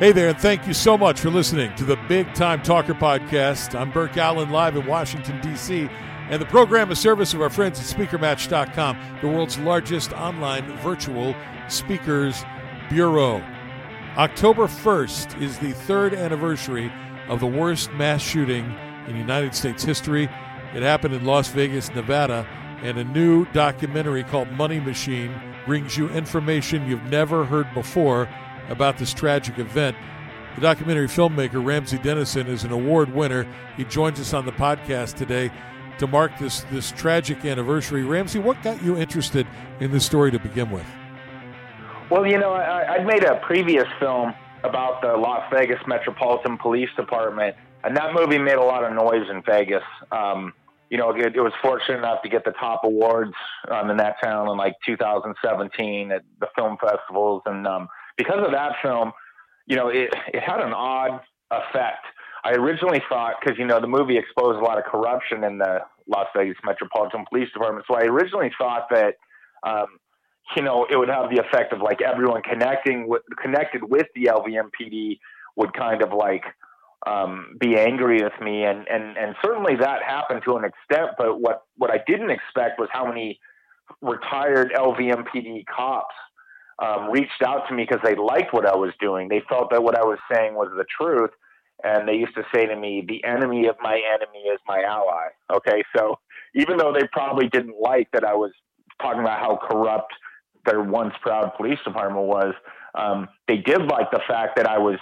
Hey there, and thank you so much for listening to the Big Time Talker podcast. I'm Burke Allen, live in Washington, D.C., and the program is service of our friends at SpeakerMatch.com, the world's largest online virtual speakers bureau. October 1st is the third anniversary of the worst mass shooting in United States history. It happened in Las Vegas, Nevada, and a new documentary called Money Machine brings you information you've never heard before about this tragic event. The documentary filmmaker Ramsey Dennison is an award winner. He joins us on the podcast today to mark this this tragic anniversary. Ramsey, what got you interested in this story to begin with? Well, you know, I, I'd made a previous film about the Las Vegas Metropolitan Police Department, and that movie made a lot of noise in Vegas. Um, you know, it, it, was fortunate enough to get the top awards um, in that town in like 2017 at the film festivals, and um, because of that film, you know, it, it had an odd effect. I originally thought, because, you know, the movie exposed a lot of corruption in the Las Vegas Metropolitan Police Department. So I originally thought that, um, you know, it would have the effect of like everyone connecting with, connected with the LVMPD would kind of like um, be angry with me. And, and, and certainly that happened to an extent. But what, what I didn't expect was how many retired LVMPD cops um, reached out to me because they liked what I was doing. They felt that what I was saying was the truth. And they used to say to me, the enemy of my enemy is my ally. Okay. So even though they probably didn't like that I was talking about how corrupt their once proud police department was, um, they did like the fact that I was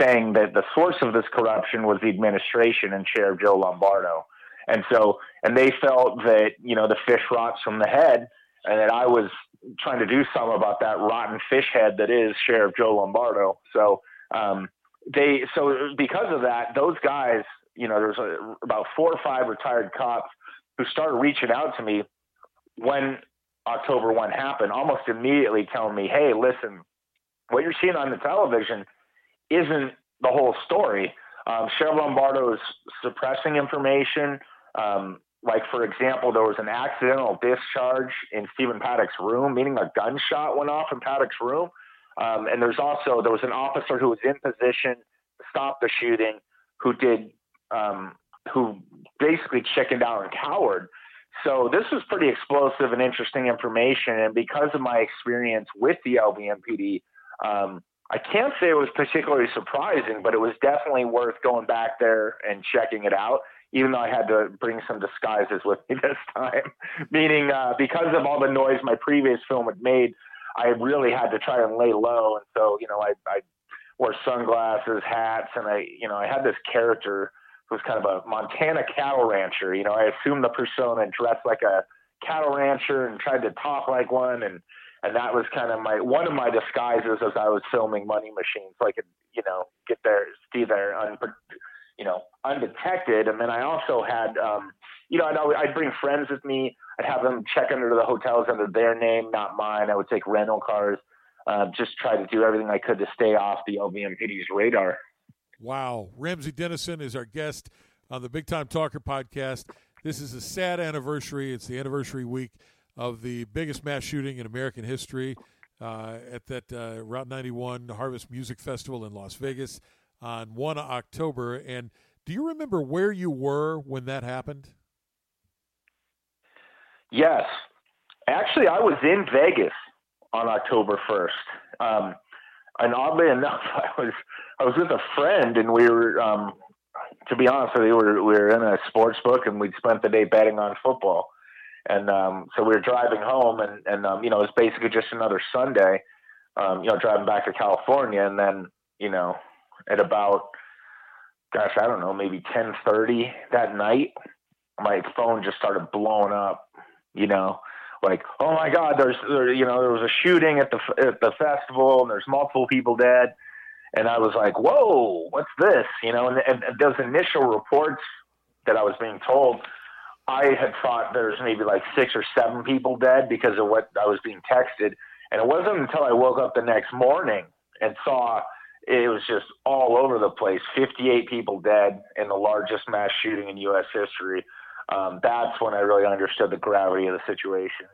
saying that the source of this corruption was the administration and Sheriff Joe Lombardo. And so, and they felt that, you know, the fish rots from the head and that I was trying to do something about that rotten fish head that is Sheriff Joe Lombardo. So um, they so because of that, those guys, you know, there's a, about four or five retired cops who started reaching out to me when October one happened, almost immediately telling me, "Hey, listen, what you're seeing on the television isn't the whole story. Um, Sheriff Lombardo is suppressing information." Um, like for example, there was an accidental discharge in Stephen Paddock's room, meaning a gunshot went off in Paddock's room. Um, and there's also there was an officer who was in position to stop the shooting, who did um, who basically chickened out and cowered. So this was pretty explosive and interesting information. And because of my experience with the LVMPD, um, I can't say it was particularly surprising, but it was definitely worth going back there and checking it out even though I had to bring some disguises with me this time. Meaning, uh, because of all the noise my previous film had made, I really had to try and lay low. And so, you know, I, I wore sunglasses, hats, and I, you know, I had this character who was kind of a Montana cattle rancher. You know, I assumed the persona and dressed like a cattle rancher and tried to talk like one. And, and that was kind of my, one of my disguises as I was filming Money Machine. So I could, you know, get there, stay there, un- you know, undetected. And then I also had, um, you know, I'd, always, I'd bring friends with me. I'd have them check under the hotels under their name, not mine. I would take rental cars, uh, just try to do everything I could to stay off the LVMPD's radar. Wow. Ramsey Dennison is our guest on the Big Time Talker podcast. This is a sad anniversary. It's the anniversary week of the biggest mass shooting in American history uh, at that uh, Route 91 Harvest Music Festival in Las Vegas on 1 October. And do you remember where you were when that happened? Yes. Actually, I was in Vegas on October 1st. Um, and oddly enough, I was I was with a friend, and we were, um, to be honest we were, we were in a sports book, and we'd spent the day betting on football. And um, so we were driving home, and, and um, you know, it was basically just another Sunday, um, you know, driving back to California. And then, you know, at about gosh, I don't know, maybe 10:30 that night, my phone just started blowing up, you know, like, "Oh my god, there's there, you know, there was a shooting at the at the festival and there's multiple people dead." And I was like, "Whoa, what's this?" You know, and, and those initial reports that I was being told, I had thought there's maybe like six or seven people dead because of what I was being texted. And it wasn't until I woke up the next morning and saw it was just all over the place. 58 people dead in the largest mass shooting in U.S. history. Um, that's when I really understood the gravity of the situation.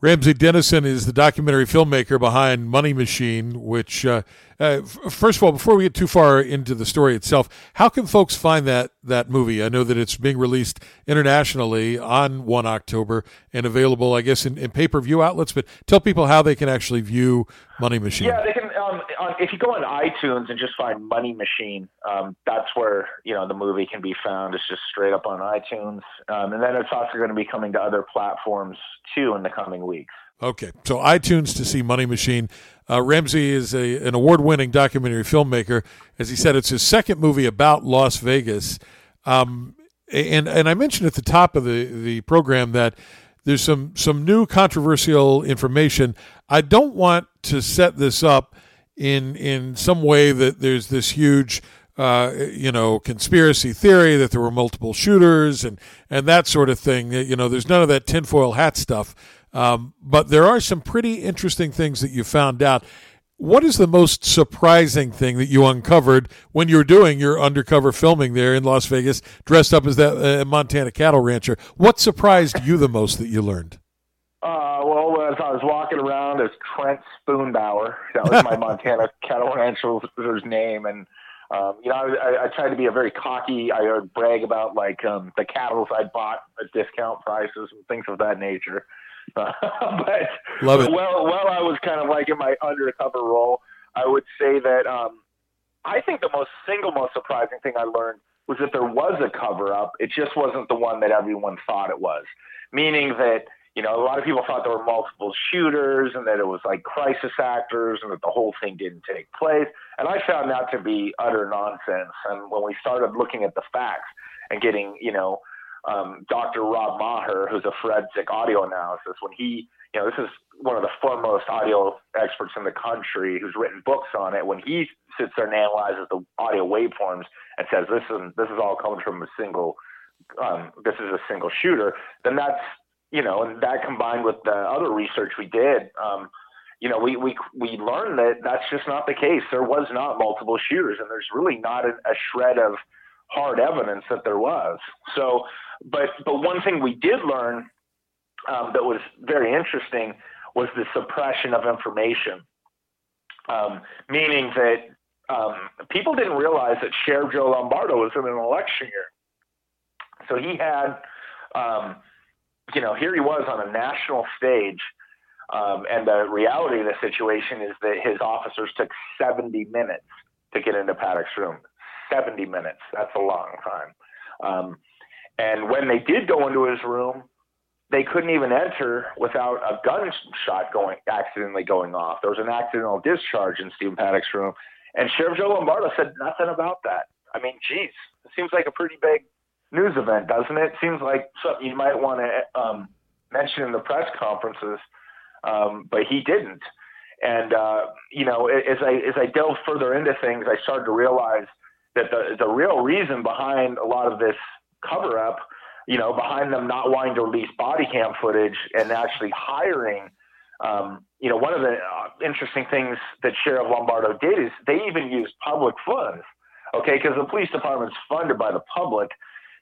Ramsey Dennison is the documentary filmmaker behind Money Machine, which, uh, uh, first of all, before we get too far into the story itself, how can folks find that, that movie? I know that it's being released internationally on 1 October and available, I guess, in, in pay per view outlets, but tell people how they can actually view Money Machine. Yeah, they can. Um, on, if you go on iTunes and just find Money Machine, um, that's where you know the movie can be found. It's just straight up on iTunes, um, and then it's also going to be coming to other platforms too in the coming weeks. Okay, so iTunes to see Money Machine. Uh, Ramsey is a, an award winning documentary filmmaker. As he said, it's his second movie about Las Vegas. Um, and and I mentioned at the top of the, the program that there's some some new controversial information. I don't want to set this up in in some way that there's this huge uh, you know conspiracy theory that there were multiple shooters and and that sort of thing. You know, there's none of that tinfoil hat stuff. Um, but there are some pretty interesting things that you found out. What is the most surprising thing that you uncovered when you were doing your undercover filming there in Las Vegas, dressed up as that uh, Montana cattle rancher? What surprised you the most that you learned? Uh, well, as I was walking around as Trent Spoonbauer, that was my Montana cattle rancher's name, and um, you know, I, I tried to be a very cocky. I would brag about like um, the cattle I bought at discount prices and things of that nature. Uh, but Love it. well, while I was kind of like in my undercover role, I would say that um, I think the most single most surprising thing I learned was that there was a cover up. It just wasn't the one that everyone thought it was. Meaning that you know, a lot of people thought there were multiple shooters and that it was like crisis actors and that the whole thing didn't take place. And I found that to be utter nonsense. And when we started looking at the facts and getting, you know, um, Dr. Rob Maher, who's a forensic audio analysis, when he, you know, this is one of the foremost audio experts in the country who's written books on it. When he sits there and analyzes the audio waveforms and says this is this is all coming from a single, um, this is a single shooter, then that's you know, and that combined with the other research we did, um, you know, we, we, we learned that that's just not the case. There was not multiple shooters, and there's really not a, a shred of hard evidence that there was. So, but but one thing we did learn um, that was very interesting was the suppression of information, um, meaning that um, people didn't realize that Sheriff Joe Lombardo was in an election year. So he had um, you know, here he was on a national stage. Um, and the reality of the situation is that his officers took 70 minutes to get into Paddock's room. 70 minutes. That's a long time. Um, and when they did go into his room, they couldn't even enter without a gunshot going accidentally going off. There was an accidental discharge in Stephen Paddock's room, and Sheriff Joe Lombardo said nothing about that. I mean, geez, it seems like a pretty big news event, doesn't it? Seems like something you might want to um, mention in the press conferences, um, but he didn't. And uh, you know, as I as I delved further into things, I started to realize that the the real reason behind a lot of this cover up, you know, behind them not wanting to release body cam footage and actually hiring. Um, you know, one of the uh, interesting things that Sheriff Lombardo did is they even used public funds. Okay, because the police department's funded by the public,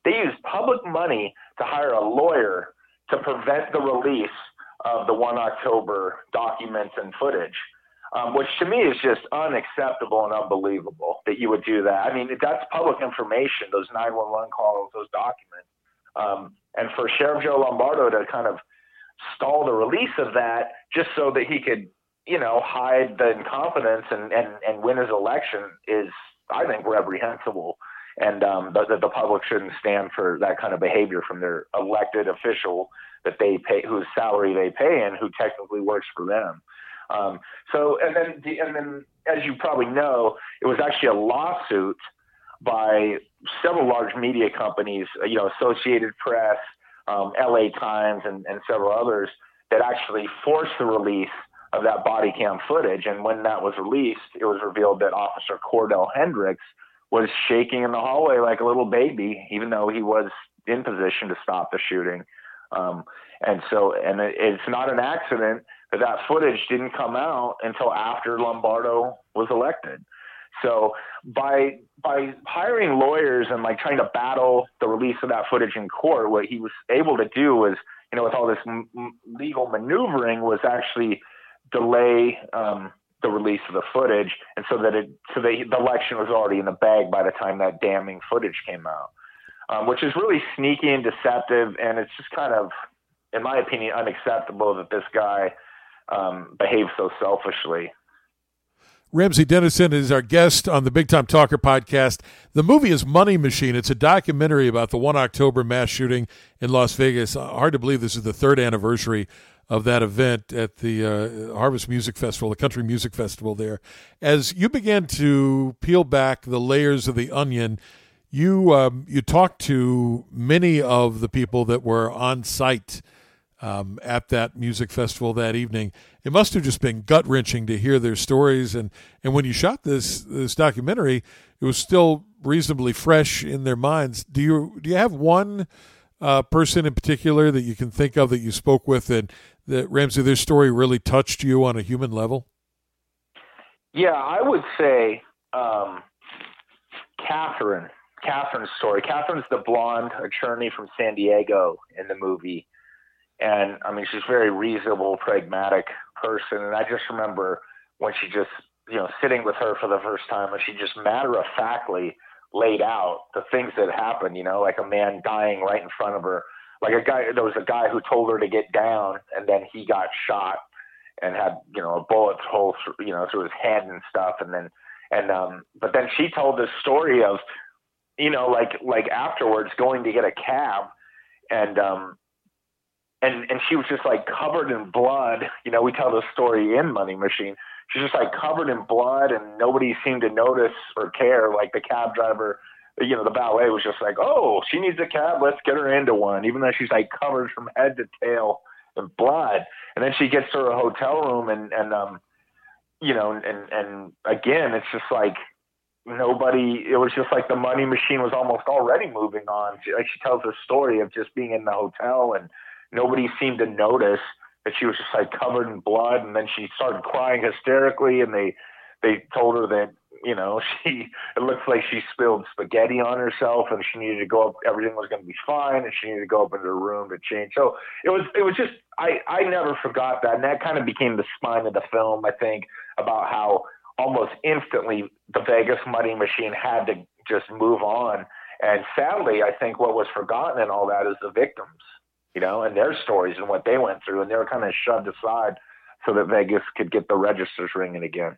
they used public money to hire a lawyer to prevent the release of the 1 October documents and footage, um, which to me is just unacceptable and unbelievable that you would do that. I mean, that's public information, those 911 calls, those documents. Um, and for Sheriff Joe Lombardo to kind of stall the release of that just so that he could, you know, hide the incompetence and, and, and win his election is, I think, reprehensible and um, the, the public shouldn't stand for that kind of behavior from their elected official that they pay, whose salary they pay, and who technically works for them. Um, so, and then, the, and then, as you probably know, it was actually a lawsuit by several large media companies, uh, you know, Associated Press, um, LA Times, and, and several others that actually forced the release of that body cam footage. And when that was released, it was revealed that Officer Cordell Hendricks was shaking in the hallway like a little baby, even though he was in position to stop the shooting. Um, and so, and it, it's not an accident that footage didn't come out until after Lombardo was elected. So by by hiring lawyers and like trying to battle the release of that footage in court, what he was able to do was you know, with all this m- legal maneuvering, was actually delay um, the release of the footage, and so that it so the election was already in the bag by the time that damning footage came out, um, which is really sneaky and deceptive, and it's just kind of, in my opinion, unacceptable that this guy um, behaves so selfishly. Ramsey Dennison is our guest on the Big Time Talker podcast. The movie is Money Machine. It's a documentary about the 1 October mass shooting in Las Vegas. Hard to believe this is the third anniversary of that event at the uh, Harvest Music Festival, the Country Music Festival there. As you began to peel back the layers of the onion, you um, you talked to many of the people that were on site um, at that music festival that evening. It must have just been gut wrenching to hear their stories. And, and when you shot this this documentary, it was still reasonably fresh in their minds. Do you do you have one uh, person in particular that you can think of that you spoke with and that Ramsey, their story really touched you on a human level? Yeah, I would say um, Catherine. Catherine's story. Catherine's the blonde attorney from San Diego in the movie, and I mean she's a very reasonable, pragmatic person. And I just remember when she just you know sitting with her for the first time, and she just matter of factly laid out the things that happened. You know, like a man dying right in front of her like a guy there was a guy who told her to get down and then he got shot and had you know a bullet hole through, you know through his head and stuff and then and um but then she told this story of you know like like afterwards going to get a cab and um and and she was just like covered in blood you know we tell the story in money machine she's just like covered in blood and nobody seemed to notice or care like the cab driver you know, the ballet was just like, oh, she needs a cab. Let's get her into one, even though she's like covered from head to tail in blood. And then she gets to her hotel room and, and, um, you know, and, and again, it's just like nobody, it was just like the money machine was almost already moving on. She, like she tells a story of just being in the hotel and nobody seemed to notice that she was just like covered in blood. And then she started crying hysterically and they, they told her that you know, she it looks like she spilled spaghetti on herself and she needed to go up everything was gonna be fine and she needed to go up into her room to change. So it was it was just I, I never forgot that and that kind of became the spine of the film, I think, about how almost instantly the Vegas money machine had to just move on. And sadly, I think what was forgotten in all that is the victims, you know, and their stories and what they went through, and they were kind of shoved aside so that Vegas could get the registers ringing again.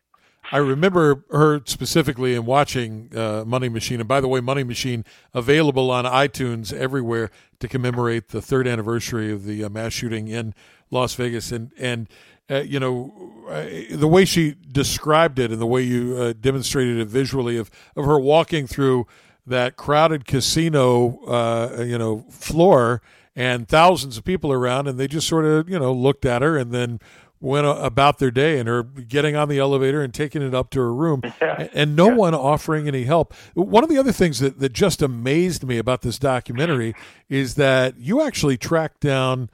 I remember her specifically in watching uh, Money Machine. And by the way, Money Machine available on iTunes everywhere to commemorate the third anniversary of the uh, mass shooting in Las Vegas. And and uh, you know uh, the way she described it and the way you uh, demonstrated it visually of of her walking through that crowded casino, uh, you know, floor and thousands of people around, and they just sort of you know looked at her and then went about their day and her getting on the elevator and taking it up to her room yeah. and no yeah. one offering any help. One of the other things that, that just amazed me about this documentary is that you actually tracked down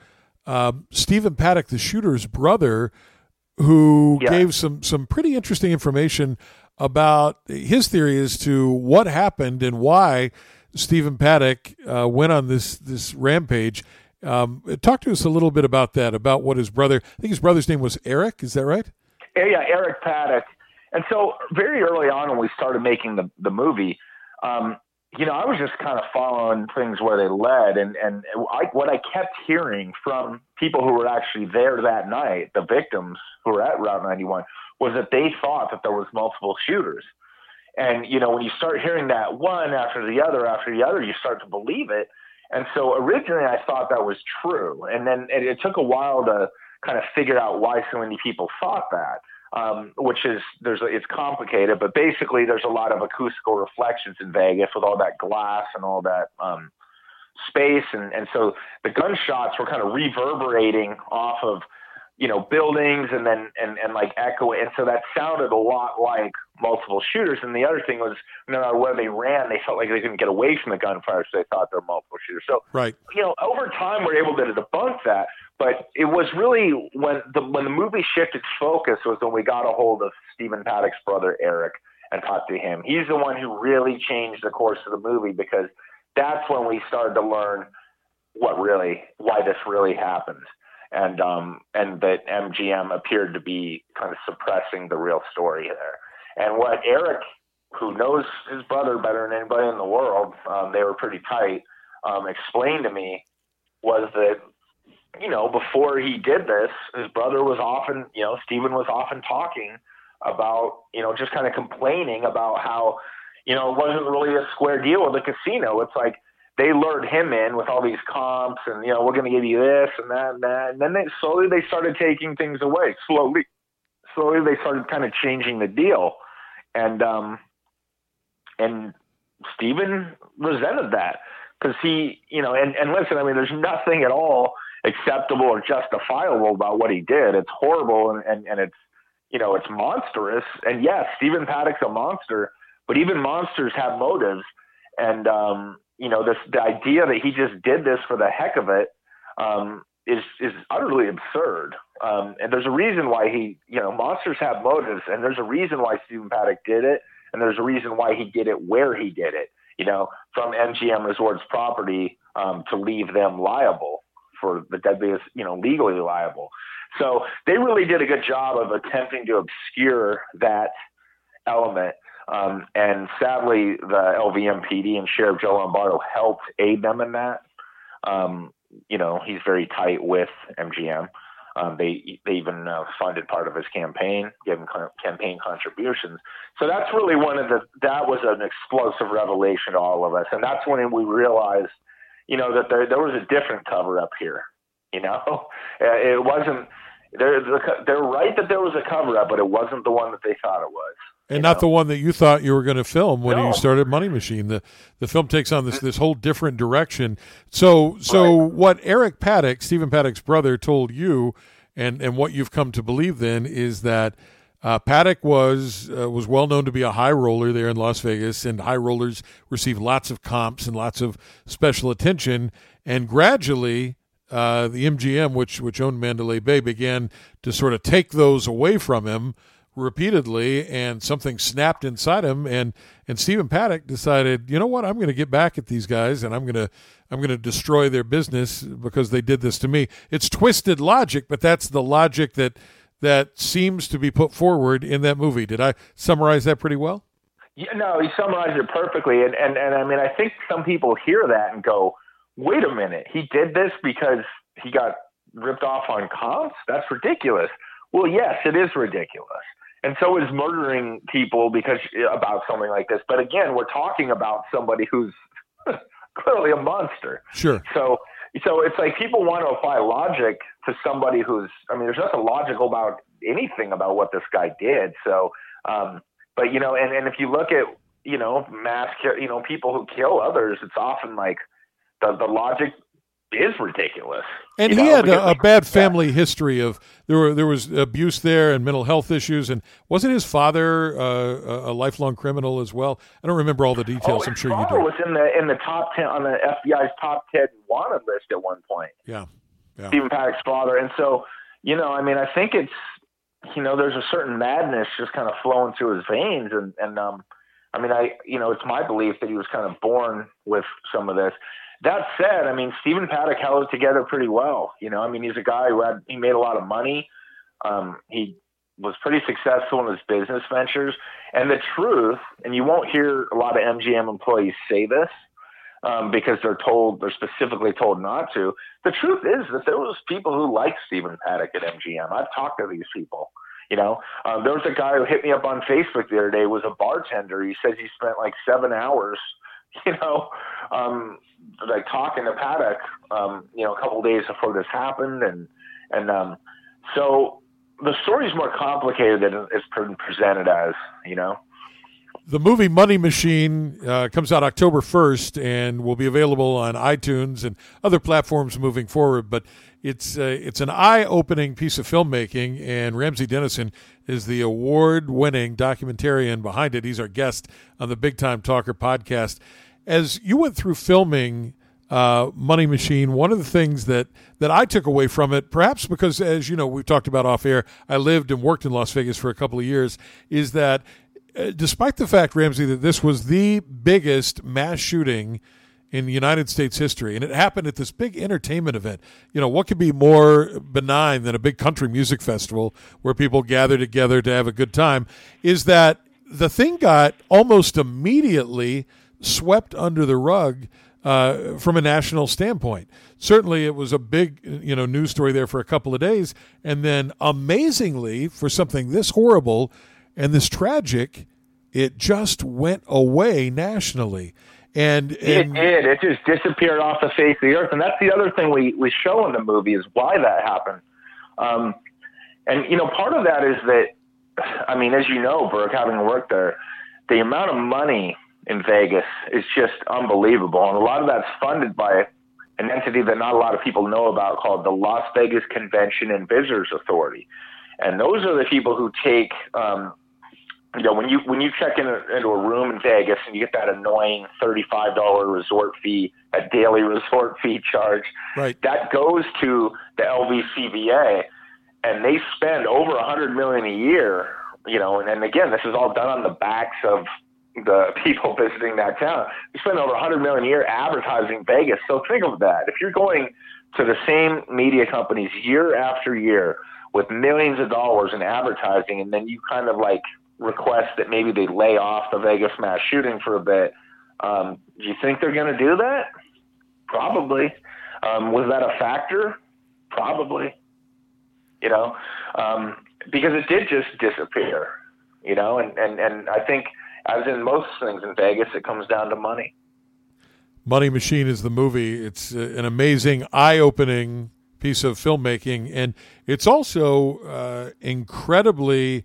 um, Stephen Paddock, the shooter's brother, who yeah. gave some, some pretty interesting information about his theory as to what happened and why Stephen Paddock uh, went on this, this rampage um, talk to us a little bit about that, about what his brother, I think his brother's name was Eric, is that right? Yeah, Eric Paddock. And so very early on when we started making the, the movie, um, you know, I was just kind of following things where they led. And, and I, what I kept hearing from people who were actually there that night, the victims who were at Route 91, was that they thought that there was multiple shooters. And, you know, when you start hearing that one after the other after the other, you start to believe it. And so originally I thought that was true. And then it, it took a while to kind of figure out why so many people thought that. Um, which is there's it's complicated, but basically there's a lot of acoustical reflections in Vegas with all that glass and all that um, space, and and so the gunshots were kind of reverberating off of you know buildings and then and and like echo, and so that sounded a lot like multiple shooters. And the other thing was, no matter where they ran, they felt like they couldn't get away from the gunfire, so they thought they were multiple shooters. So, right. you know, over time, we're able to debunk that. But it was really when the when the movie shifted focus was when we got a hold of Stephen Paddock's brother Eric and talked to him. He's the one who really changed the course of the movie because that's when we started to learn what really why this really happened, and um, and that MGM appeared to be kind of suppressing the real story there. And what Eric, who knows his brother better than anybody in the world, um, they were pretty tight, um, explained to me was that you know before he did this, his brother was often you know Stephen was often talking about you know just kind of complaining about how you know it wasn't really a square deal with the casino. It's like they lured him in with all these comps and you know we're going to give you this and that and that. And then they slowly they started taking things away slowly. Slowly they started kind of changing the deal. And um and Stephen resented that because he you know and and listen I mean there's nothing at all acceptable or justifiable about what he did. It's horrible and and, and it's you know it's monstrous. And yes Stephen Paddock's a monster but even monsters have motives. And um you know, this the idea that he just did this for the heck of it um, is is utterly absurd. Um, and there's a reason why he, you know, monsters have motives, and there's a reason why Stephen Paddock did it, and there's a reason why he did it where he did it. You know, from MGM Resorts property um, to leave them liable for the deadliest, you know, legally liable. So they really did a good job of attempting to obscure that element. Um, and sadly, the LVMPD and Sheriff Joe Lombardo helped aid them in that. Um, you know, he's very tight with MGM. Um, they they even uh, funded part of his campaign, giving campaign contributions. So that's really one of the that was an explosive revelation to all of us, and that's when we realized, you know, that there there was a different cover up here. You know, it wasn't. They're they're right that there was a cover up, but it wasn't the one that they thought it was and not know? the one that you thought you were going to film when no. you started Money Machine. The the film takes on this this whole different direction. So so right. what Eric Paddock, Stephen Paddock's brother, told you, and and what you've come to believe then is that. Uh, Paddock was uh, was well known to be a high roller there in Las Vegas, and high rollers receive lots of comps and lots of special attention. And gradually, uh, the MGM, which which owned Mandalay Bay, began to sort of take those away from him repeatedly, and something snapped inside him. And and Stephen Paddock decided, you know what, I'm going to get back at these guys, and I'm going to I'm going to destroy their business because they did this to me. It's twisted logic, but that's the logic that that seems to be put forward in that movie. Did I summarize that pretty well? Yeah, no, he summarized it perfectly. And, and, and I mean, I think some people hear that and go, wait a minute, he did this because he got ripped off on comps? That's ridiculous. Well, yes, it is ridiculous and so is murdering people because about something like this. But again, we're talking about somebody who's clearly a monster. Sure. So so it's like people want to apply logic to somebody who's I mean, there's nothing logical about anything about what this guy did. So um but you know, and, and if you look at, you know, mass you know, people who kill others, it's often like the the logic is ridiculous. And he know, had a, a, bad family history of there were there was abuse there and mental health issues, and wasn't his father uh, a lifelong criminal as well? I don't remember all the details. Oh, I'm sure you do. Was in the in the top ten on the FBI's top ten wanted list at one point. Yeah, yeah. Stephen Paddock's father, and so you know, I mean, I think it's you know, there's a certain madness just kind of flowing through his veins, and and um, I mean, I you know, it's my belief that he was kind of born with some of this. That said, I mean, Stephen Paddock held it together pretty well. You know, I mean, he's a guy who had he made a lot of money. Um, he was pretty successful in his business ventures. And the truth, and you won't hear a lot of MGM employees say this um, because they're told, they're specifically told not to. The truth is that there was people who liked Stephen Paddock at MGM. I've talked to these people. You know, um, there was a guy who hit me up on Facebook the other day. Was a bartender. He says he spent like seven hours, you know, um, like talking to Paddock, um, you know, a couple days before this happened, and and um, so the story's more complicated than it's presented as, you know. The movie Money Machine uh, comes out October 1st and will be available on iTunes and other platforms moving forward. But it's uh, it's an eye-opening piece of filmmaking, and Ramsey Dennison is the award-winning documentarian behind it. He's our guest on the Big Time Talker podcast as you went through filming uh, Money Machine, one of the things that that I took away from it, perhaps because as you know we've talked about off air, I lived and worked in Las Vegas for a couple of years, is that uh, despite the fact Ramsey that this was the biggest mass shooting in United States history, and it happened at this big entertainment event. You know, what could be more benign than a big country music festival where people gather together to have a good time? Is that the thing got almost immediately swept under the rug uh, from a national standpoint. Certainly, it was a big you know news story there for a couple of days, and then amazingly, for something this horrible and this tragic, it just went away nationally. And, and it did. It just disappeared off the face of the earth. And that's the other thing we, we show in the movie is why that happened. Um, and, you know, part of that is that, I mean, as you know, Burke, having worked there, the amount of money in Vegas is just unbelievable. And a lot of that's funded by an entity that not a lot of people know about called the Las Vegas Convention and Visitors Authority. And those are the people who take um, you know, when you when you check in a, into a room in Vegas and you get that annoying thirty-five dollar resort fee, a daily resort fee charge, right? That goes to the LVCVA, and they spend over a hundred million a year. You know, and, and again, this is all done on the backs of the people visiting that town. You spend over a hundred million a year advertising Vegas. So think of that. If you're going to the same media companies year after year with millions of dollars in advertising, and then you kind of like request that maybe they lay off the Vegas mass shooting for a bit. Um, do you think they're going to do that? Probably. Um, was that a factor? Probably. You know, um, because it did just disappear. You know, and, and, and I think, as in most things in Vegas, it comes down to money. Money Machine is the movie. It's uh, an amazing, eye opening piece of filmmaking. And it's also uh, incredibly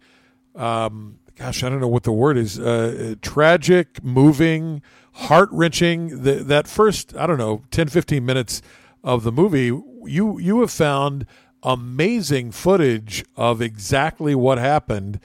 um, gosh, I don't know what the word is, uh, tragic, moving, heart wrenching. That first, I don't know, 10, 15 minutes of the movie, you you have found amazing footage of exactly what happened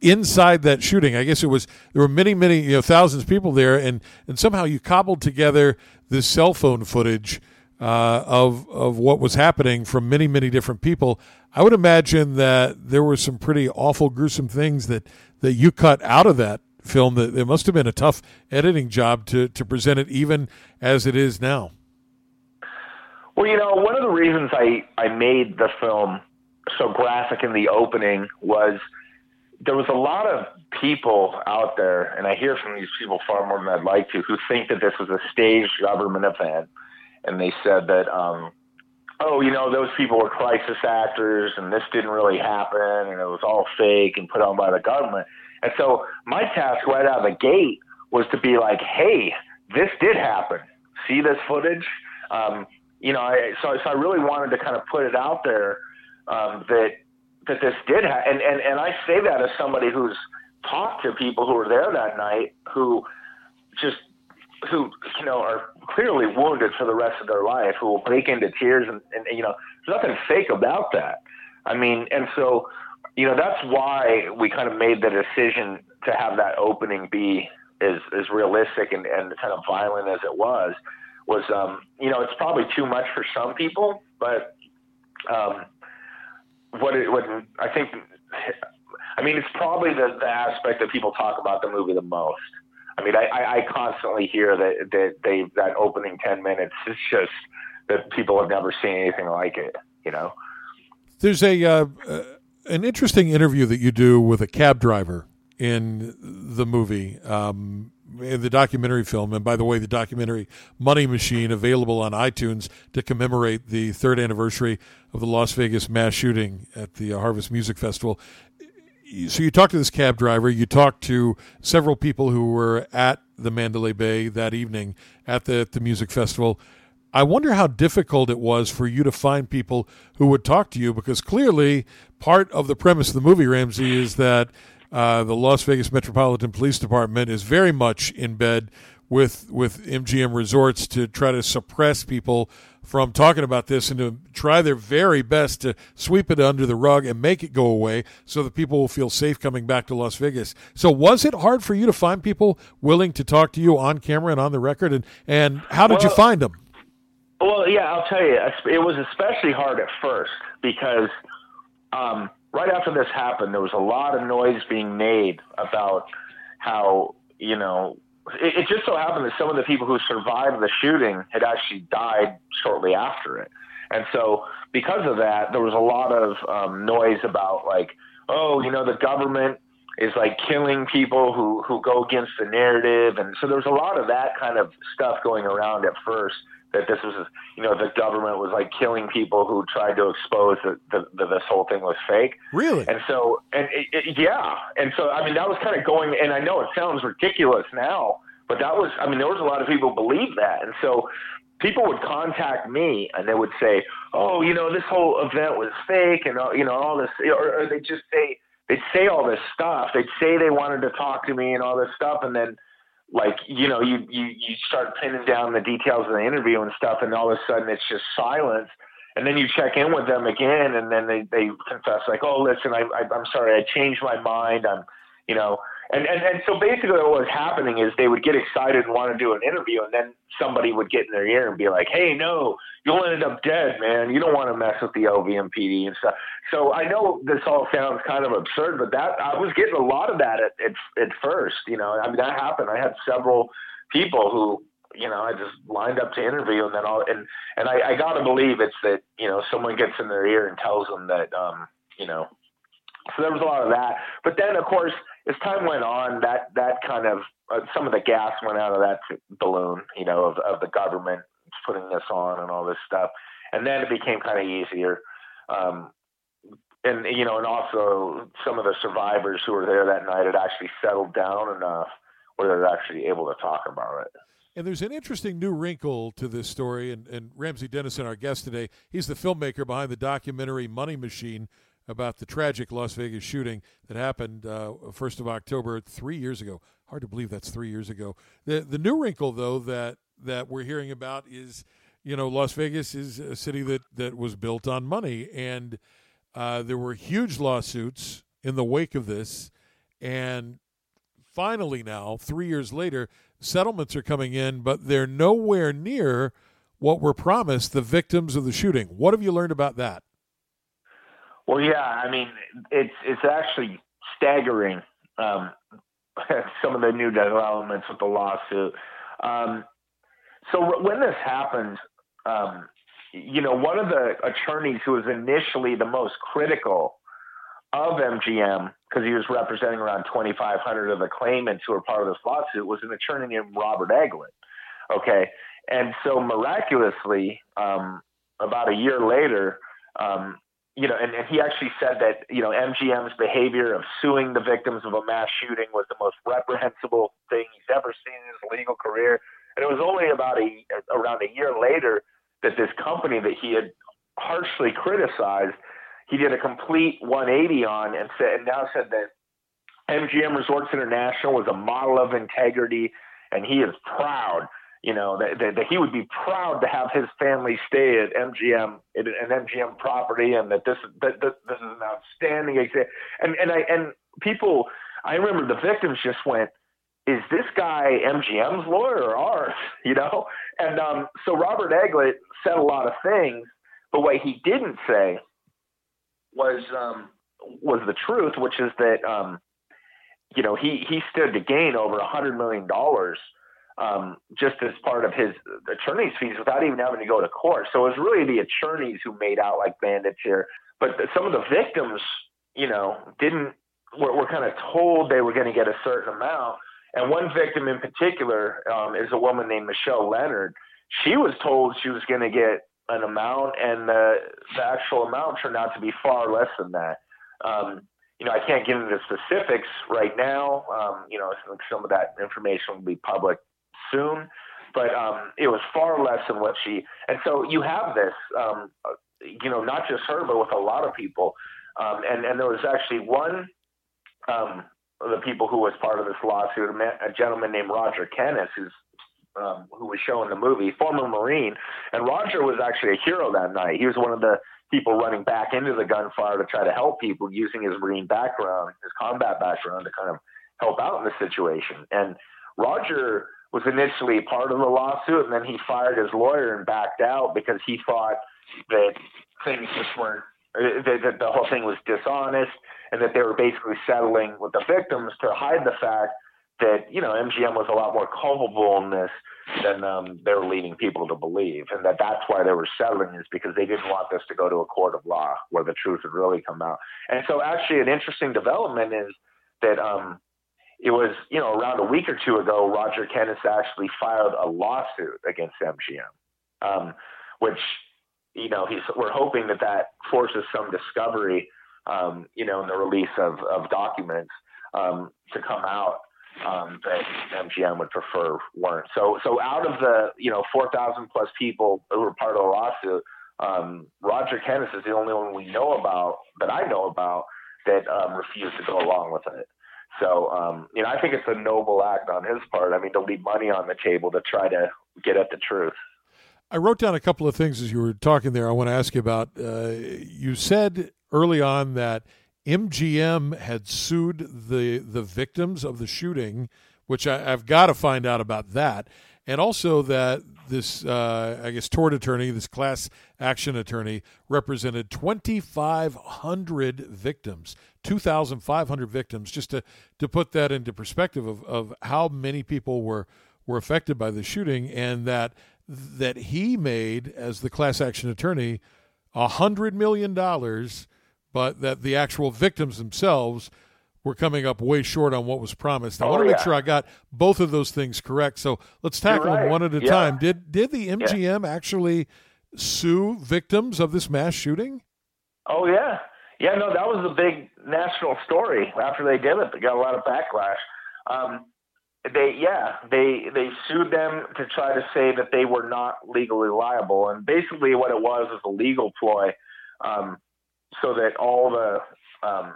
inside that shooting. I guess it was there were many, many, you know, thousands of people there, and and somehow you cobbled together this cell phone footage uh, of of what was happening from many many different people. I would imagine that there were some pretty awful, gruesome things that that you cut out of that film. That it must have been a tough editing job to to present it, even as it is now. Well, you know, one of the reasons I I made the film so graphic in the opening was there was a lot of people out there, and I hear from these people far more than I'd like to, who think that this was a staged government event and they said that, um, oh, you know, those people were crisis actors, and this didn't really happen, and it was all fake and put on by the government. And so my task right out of the gate was to be like, hey, this did happen. See this footage? Um, you know, I, so, so I really wanted to kind of put it out there um, that that this did happen, and, and and I say that as somebody who's talked to people who were there that night who just who you know are clearly wounded for the rest of their life, who will break into tears, and, and you know, there's nothing fake about that. I mean, and so you know that's why we kind of made the decision to have that opening be as as realistic and, and kind of violent as it was. Was um, you know, it's probably too much for some people, but um, what it what I think. I mean, it's probably the, the aspect that people talk about the movie the most. I mean, I, I, constantly hear that that they that opening ten minutes is just that people have never seen anything like it. You know, there's a uh, uh, an interesting interview that you do with a cab driver in the movie. Um, the documentary film, and by the way, the documentary Money Machine available on iTunes to commemorate the third anniversary of the Las Vegas mass shooting at the uh, Harvest Music Festival so you talked to this cab driver. You talked to several people who were at the Mandalay Bay that evening at the at the music festival. I wonder how difficult it was for you to find people who would talk to you because clearly part of the premise of the movie Ramsey is that uh, the Las Vegas Metropolitan Police Department is very much in bed with with MGM Resorts to try to suppress people from talking about this and to try their very best to sweep it under the rug and make it go away so that people will feel safe coming back to Las Vegas. So was it hard for you to find people willing to talk to you on camera and on the record and and how did well, you find them? Well, yeah, I'll tell you, it was especially hard at first because um, right after this happened, there was a lot of noise being made about how you know it, it just so happened that some of the people who survived the shooting had actually died shortly after it. And so, because of that, there was a lot of um, noise about like, oh, you know, the government is like killing people who who go against the narrative, and so there was a lot of that kind of stuff going around at first. That this was, you know, the government was like killing people who tried to expose that the, the, this whole thing was fake. Really? And so, and it, it, yeah, and so I mean that was kind of going. And I know it sounds ridiculous now, but that was, I mean, there was a lot of people who believed that, and so people would contact me and they would say, "Oh, you know, this whole event was fake," and uh, you know, all this, or, or they just say they'd say all this stuff. They'd say they wanted to talk to me and all this stuff, and then like you know, you you you start pinning down the details of the interview and stuff, and all of a sudden it's just silence. And then you check in with them again, and then they they confess like, "Oh, listen, I, I I'm sorry, I changed my mind. I'm, you know." And, and and so basically what was happening is they would get excited and want to do an interview and then somebody would get in their ear and be like, Hey, no, you'll end up dead, man. You don't want to mess with the LVMPD and stuff. So I know this all sounds kind of absurd, but that I was getting a lot of that at at, at first, you know. I mean that happened. I had several people who you know, I just lined up to interview and then all and and I, I gotta believe it's that, you know, someone gets in their ear and tells them that um, you know, so there was a lot of that. But then, of course, as time went on, that that kind of uh, some of the gas went out of that balloon, you know, of, of the government putting this on and all this stuff, and then it became kind of easier. Um, and you know, and also some of the survivors who were there that night had actually settled down enough where they're actually able to talk about it. And there's an interesting new wrinkle to this story. And, and Ramsey Dennison, our guest today, he's the filmmaker behind the documentary Money Machine, about the tragic Las Vegas shooting that happened uh, 1st of October three years ago. Hard to believe that's three years ago. The the new wrinkle though that that we're hearing about is, you know, Las Vegas is a city that that was built on money, and uh, there were huge lawsuits in the wake of this, and finally now three years later, settlements are coming in, but they're nowhere near what were promised the victims of the shooting. What have you learned about that? Well, yeah, I mean, it's it's actually staggering um, some of the new developments with the lawsuit. Um, so when this happened, um, you know, one of the attorneys who was initially the most critical of MGM because he was representing around 2,500 of the claimants who were part of this lawsuit was an attorney named Robert Eglet. Okay, and so miraculously, um, about a year later, um, you know, and, and he actually said that, you know, MGM's behavior of suing the victims of a mass shooting was the most reprehensible thing he's ever seen in his legal career. And it was only about a around a year later that this company that he had harshly criticized, he did a complete 180 on and said and now said that MGM Resorts International was a model of integrity and he is proud you know that, that, that, he would be proud to have his family stay at MGM at an MGM property, and that this that, that this is an outstanding example. And and I and people, I remember the victims just went, "Is this guy MGM's lawyer or ours?" You know. And um, so Robert Eglet said a lot of things, but what he didn't say was um, was the truth, which is that um, you know he he stood to gain over a hundred million dollars um, just as part of his attorney's fees without even having to go to court. So it was really the attorneys who made out like bandits here. But some of the victims, you know, didn't were, were kind of told they were going to get a certain amount. And one victim in particular um, is a woman named Michelle Leonard. She was told she was going to get an amount, and the, the actual amount turned out to be far less than that. Um, you know, I can't get into specifics right now. Um, you know, some of that information will be public soon, but um, it was far less than what she. And so you have this, um, you know, not just her, but with a lot of people. Um, and and there was actually one um, of the people who was part of this lawsuit, a, gentleman named Roger Kenneth, who's um, who was shown the movie, former Marine, and Roger was actually a hero that night. He was one of the people running back into the gunfire to try to help people using his Marine background, his combat background, to kind of help out in the situation. And Roger was initially part of the lawsuit, and then he fired his lawyer and backed out because he thought that things just weren't that, that the whole thing was dishonest, and that they were basically settling with the victims to hide the fact that you know MGM was a lot more culpable in this than um, they were leading people to believe, and that that's why they were settling is because they didn't want this to go to a court of law where the truth would really come out. And so, actually, an interesting development is that um, it was you know around a week or two ago, Roger Kenneth actually filed a lawsuit against MGM, um, which you know he's we're hoping that that forces some discovery, um, you know, in the release of of documents um, to come out um, that MGM would prefer weren't. So, so out of the you know 4,000 plus people who were part of the lawsuit, um, Roger Kenneth is the only one we know about that I know about that um, refused to go along with it. So, um, you know, I think it's a noble act on his part. I mean, to leave money on the table to try to get at the truth. I wrote down a couple of things as you were talking there. I want to ask you about. Uh, you said early on that MGM had sued the the victims of the shooting, which I, have got to find out about that, and also that this uh, I guess tort attorney, this class action attorney, represented 2,500 victims, 2,500 victims. Just to to put that into perspective of of how many people were were affected by the shooting, and that that he made as the class action attorney a hundred million dollars but that the actual victims themselves were coming up way short on what was promised. I oh, want to yeah. make sure I got both of those things correct. So let's tackle right. them one at a yeah. time. Did did the MGM yeah. actually sue victims of this mass shooting? Oh yeah, yeah. No, that was a big national story. After they did it, they got a lot of backlash. Um, they yeah they they sued them to try to say that they were not legally liable, and basically what it was was a legal ploy. Um, so that all the, um,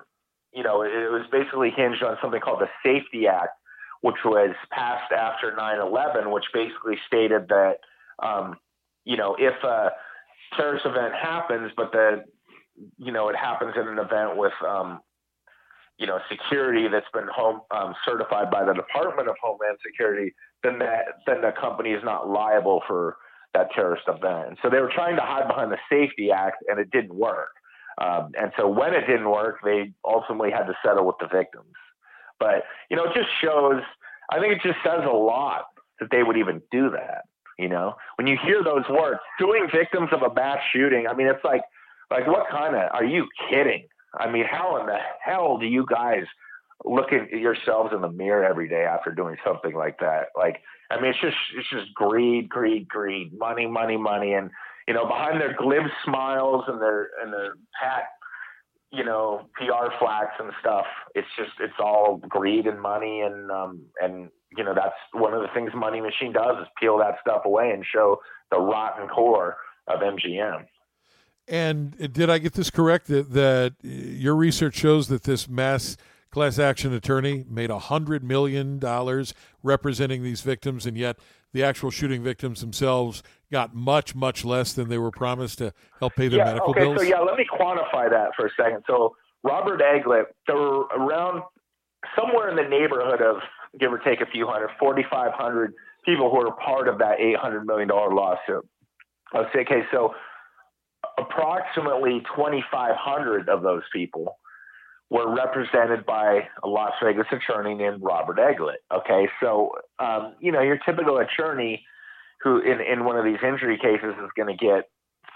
you know, it was basically hinged on something called the Safety Act, which was passed after 9/11, which basically stated that, um, you know, if a terrorist event happens, but the, you know, it happens in an event with, um, you know, security that's been home um, certified by the Department of Homeland Security, then that then the company is not liable for that terrorist event. So they were trying to hide behind the Safety Act, and it didn't work. Um, and so when it didn't work, they ultimately had to settle with the victims. But, you know, it just shows, I think it just says a lot that they would even do that. You know, when you hear those words, suing victims of a mass shooting, I mean, it's like, like what kind of, are you kidding? I mean, how in the hell do you guys look at yourselves in the mirror every day after doing something like that? Like, I mean, it's just, it's just greed, greed, greed, money, money, money. And, you know, behind their glib smiles and their and their pat, you know, PR flacks and stuff, it's just it's all greed and money and um and you know that's one of the things Money Machine does is peel that stuff away and show the rotten core of MGM. And did I get this correct that that your research shows that this mass class action attorney made a hundred million dollars representing these victims, and yet the actual shooting victims themselves got much, much less than they were promised to help pay their yeah, medical okay, bills? So yeah, let me quantify that for a second. So Robert Eglet, there were around somewhere in the neighborhood of give or take a few hundred, 4,500 people who were part of that $800 million lawsuit. Let's say, okay, so approximately 2,500 of those people were represented by a Las Vegas attorney named Robert Eglet. Okay, so um, you know your typical attorney who in, in one of these injury cases is going to get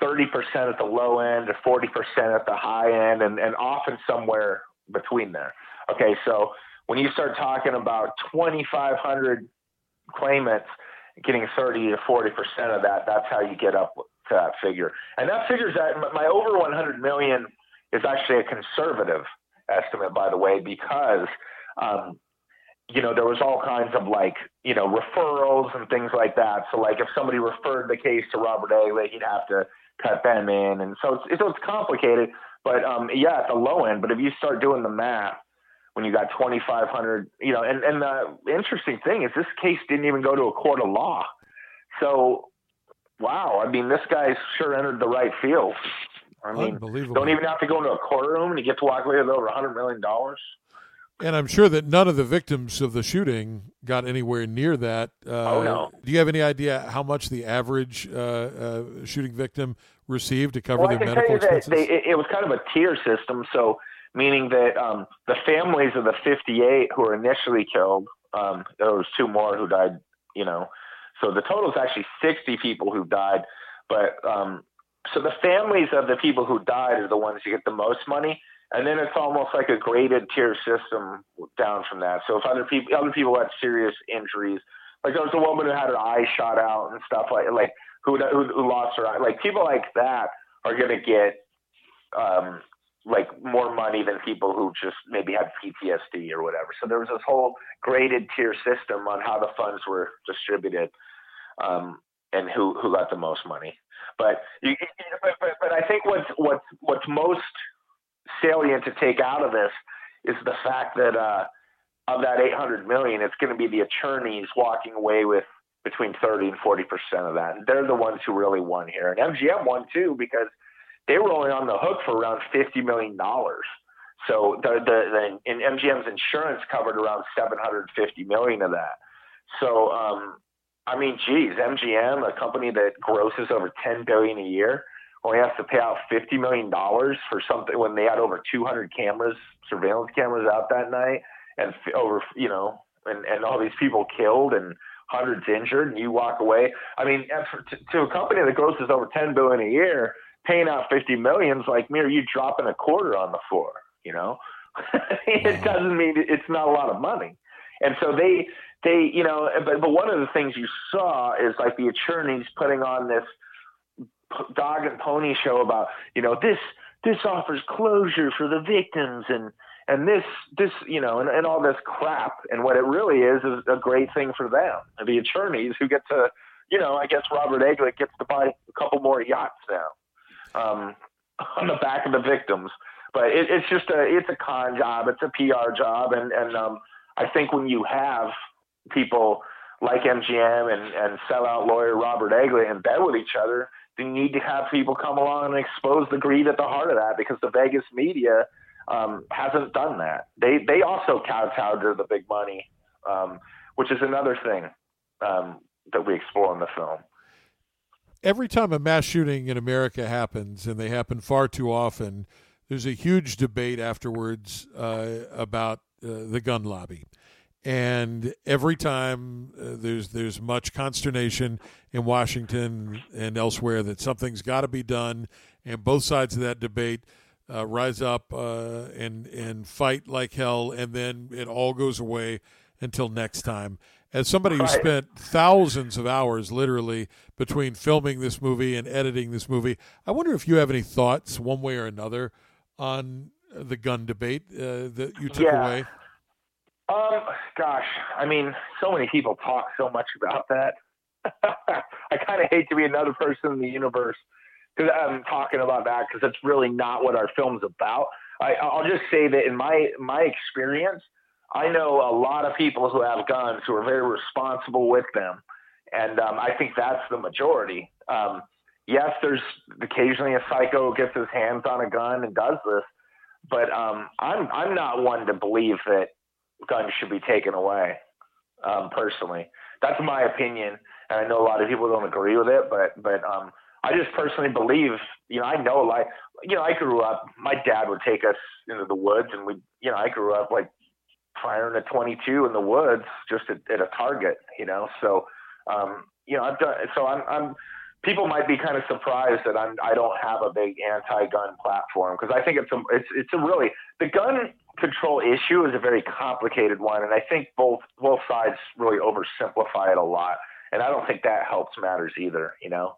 30% at the low end or 40% at the high end, and, and often somewhere between there. Okay, so when you start talking about 2,500 claimants getting 30 to 40% of that, that's how you get up to that figure. And that figures that my over 100 million is actually a conservative estimate, by the way, because um, you know there was all kinds of like you know referrals and things like that. So like if somebody referred the case to Robert Eglet, he'd have to cut them in, and so it's so it's complicated. But um, yeah, at the low end. But if you start doing the math, when you got 2,500, you know, and and the interesting thing is this case didn't even go to a court of law. So wow, I mean, this guy sure entered the right field. I mean, don't even have to go into a courtroom and you get to walk away with over a hundred million dollars. And I'm sure that none of the victims of the shooting got anywhere near that. Uh, oh no! Do you have any idea how much the average uh, uh, shooting victim received to cover well, their medical expenses? They, it, it was kind of a tier system, so meaning that um, the families of the 58 who were initially killed, Um, there was two more who died. You know, so the total is actually 60 people who died. But um, so the families of the people who died are the ones who get the most money, and then it's almost like a graded tier system down from that. So if other people other people had serious injuries, like there was a woman who had her eye shot out and stuff like like who who, who lost her eye, like people like that are going to get um, like more money than people who just maybe had PTSD or whatever. So there was this whole graded tier system on how the funds were distributed. Um, and who who got the most money. But you, but, but, but I think what's what's what's most salient to take out of this is the fact that uh, of that 800 million, it's going to be the attorneys walking away with between 30 and 40 percent of that. And they're the ones who really won here, and MGM won too because they were only on the hook for around 50 million dollars. So the, the, the MGM's insurance covered around 750 million of that. So um, I mean, geez, MGM, a company that grosses over 10 billion a year, only has to pay out 50 million dollars for something when they had over 200 cameras, surveillance cameras out that night, and over, you know, and and all these people killed and hundreds injured, and you walk away. I mean, to, to a company that grosses over 10 billion a year, paying out 50 millions like me, are you dropping a quarter on the floor? You know, it doesn't mean it's not a lot of money. And so they they, you know, but, but one of the things you saw is like the attorneys putting on this dog and pony show about, you know, this this offers closure for the victims and and this this you know and, and all this crap. And what it really is is a great thing for them the attorneys who get to you know i guess robert Eglet gets to buy a couple more yachts now um, on the back of the victims. But it, it's just a it's a con job. It's a pr job. And and um, i think when you have people like MGM and, and sellout lawyer Robert Eglet in bed with each other, they need to have people come along and expose the greed at the heart of that because the Vegas media um, hasn't done that. They they also kowtowed to the big money, um, which is another thing um, that we explore in the film. Every time a mass shooting in America happens, and they happen far too often, there's a huge debate afterwards uh, about uh, the gun lobby and every time uh, there's there's much consternation in Washington and elsewhere that something's got to be done, and both sides of that debate uh, rise up uh, and and fight like hell, and then it all goes away until next time. As somebody who spent thousands of hours, literally, between filming this movie and editing this movie, I wonder if you have any thoughts, one way or another, on the gun debate uh, that you took yeah. away. Um, gosh, I mean, so many people talk so much about that. I kind of hate to be another person in the universe because I'm talking about that because it's really not what our film's about. I, I'll just say that in my my experience, I know a lot of people who have guns who are very responsible with them, and um, I think that's the majority. Um, yes, there's occasionally a psycho who gets his hands on a gun and does this, but um, I'm I'm not one to believe that guns should be taken away. Um, personally, that's my opinion, and I know a lot of people don't agree with it, but but um, I just personally believe, you know, I know like, you know, I grew up. My dad would take us into the woods, and we, you know, I grew up like firing a 22 in the woods just at, at a target, you know. So, um, you know, I've done. So I'm, I'm. People might be kind of surprised that I'm. I don't have a big anti-gun platform because I think it's a. It's it's a really the gun control issue is a very complicated one, and I think both both sides really oversimplify it a lot, and I don't think that helps matters either. You know,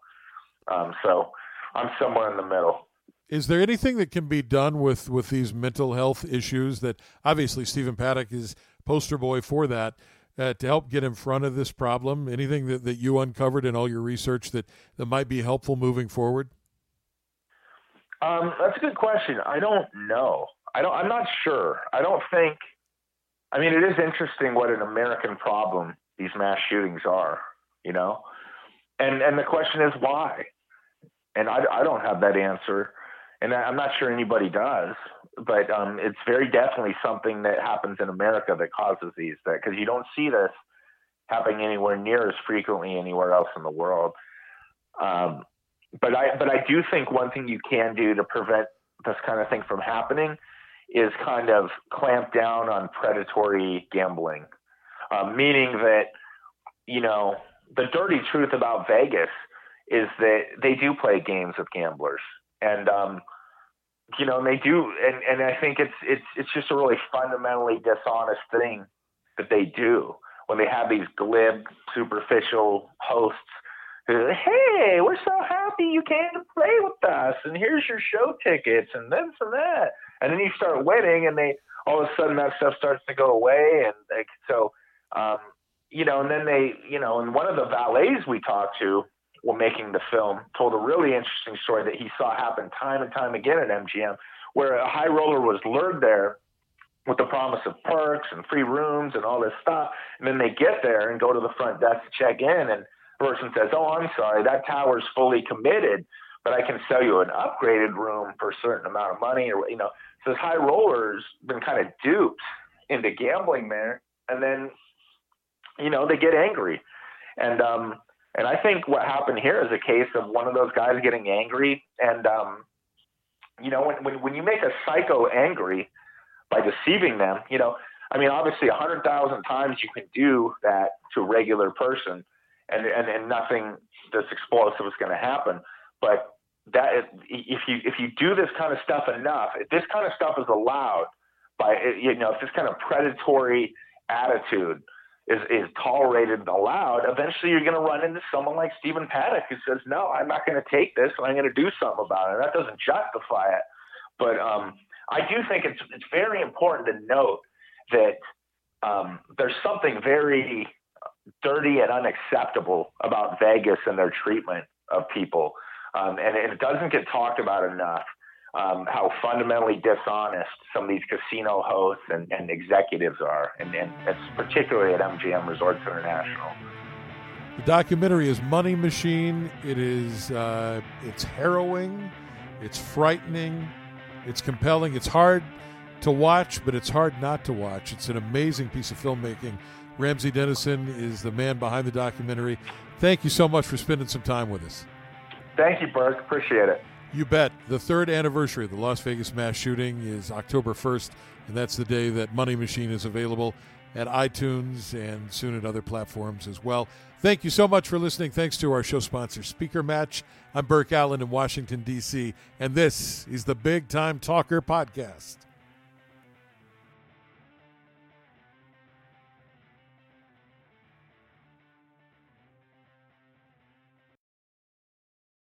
um, so I'm somewhere in the middle. Is there anything that can be done with with these mental health issues that obviously Stephen Paddock is poster boy for that? Uh, to help get in front of this problem, anything that, that you uncovered in all your research that, that might be helpful moving forward? Um, that's a good question. I don't know. I don't. I'm not sure. I don't think. I mean, it is interesting what an American problem these mass shootings are. You know, and and the question is why. And I, I don't have that answer, and I'm not sure anybody does. But um, it's very definitely something that happens in America that causes these. That because you don't see this happening anywhere near as frequently anywhere else in the world. Um, but I but I do think one thing you can do to prevent this kind of thing from happening is kind of clamp down on predatory gambling. uh, meaning that you know the dirty truth about Vegas is that they do play games with gamblers, and um, you know and they do, and and I think it's it's it's just a really fundamentally dishonest thing that they do when they have these glib, superficial hosts who, say, hey, we're so happy you came to play with us, and here's your show tickets, and this and that, and then you start winning, and they all of a sudden that stuff starts to go away, and like so. Um, you know, and then they, you know, and one of the valets we talked to while making the film told a really interesting story that he saw happen time and time again at MGM, where a high roller was lured there with the promise of perks and free rooms and all this stuff, and then they get there and go to the front desk to check in, and the person says, "Oh, I'm sorry, that tower's fully committed." But I can sell you an upgraded room for a certain amount of money, or you know, so high roller's been kind of duped into gambling there, and then you know, they get angry. And um and I think what happened here is a case of one of those guys getting angry and um you know, when when, when you make a psycho angry by deceiving them, you know, I mean obviously a hundred thousand times you can do that to a regular person and and, and nothing that's explosive is gonna happen. But that if you if you do this kind of stuff enough, if this kind of stuff is allowed by you know, if this kind of predatory attitude is, is tolerated and allowed, eventually you're going to run into someone like Stephen Paddock who says, no, I'm not going to take this and I'm going to do something about it. That doesn't justify it. But um, I do think it's, it's very important to note that um, there's something very dirty and unacceptable about Vegas and their treatment of people. Um, and it doesn't get talked about enough um, how fundamentally dishonest some of these casino hosts and, and executives are, and, and particularly at MGM Resorts International. The documentary is Money Machine. It is uh, it's harrowing, it's frightening, it's compelling. It's hard to watch, but it's hard not to watch. It's an amazing piece of filmmaking. Ramsey Dennison is the man behind the documentary. Thank you so much for spending some time with us. Thank you, Burke. Appreciate it. You bet. The third anniversary of the Las Vegas mass shooting is October 1st, and that's the day that Money Machine is available at iTunes and soon at other platforms as well. Thank you so much for listening. Thanks to our show sponsor, Speaker Match. I'm Burke Allen in Washington, D.C., and this is the Big Time Talker Podcast.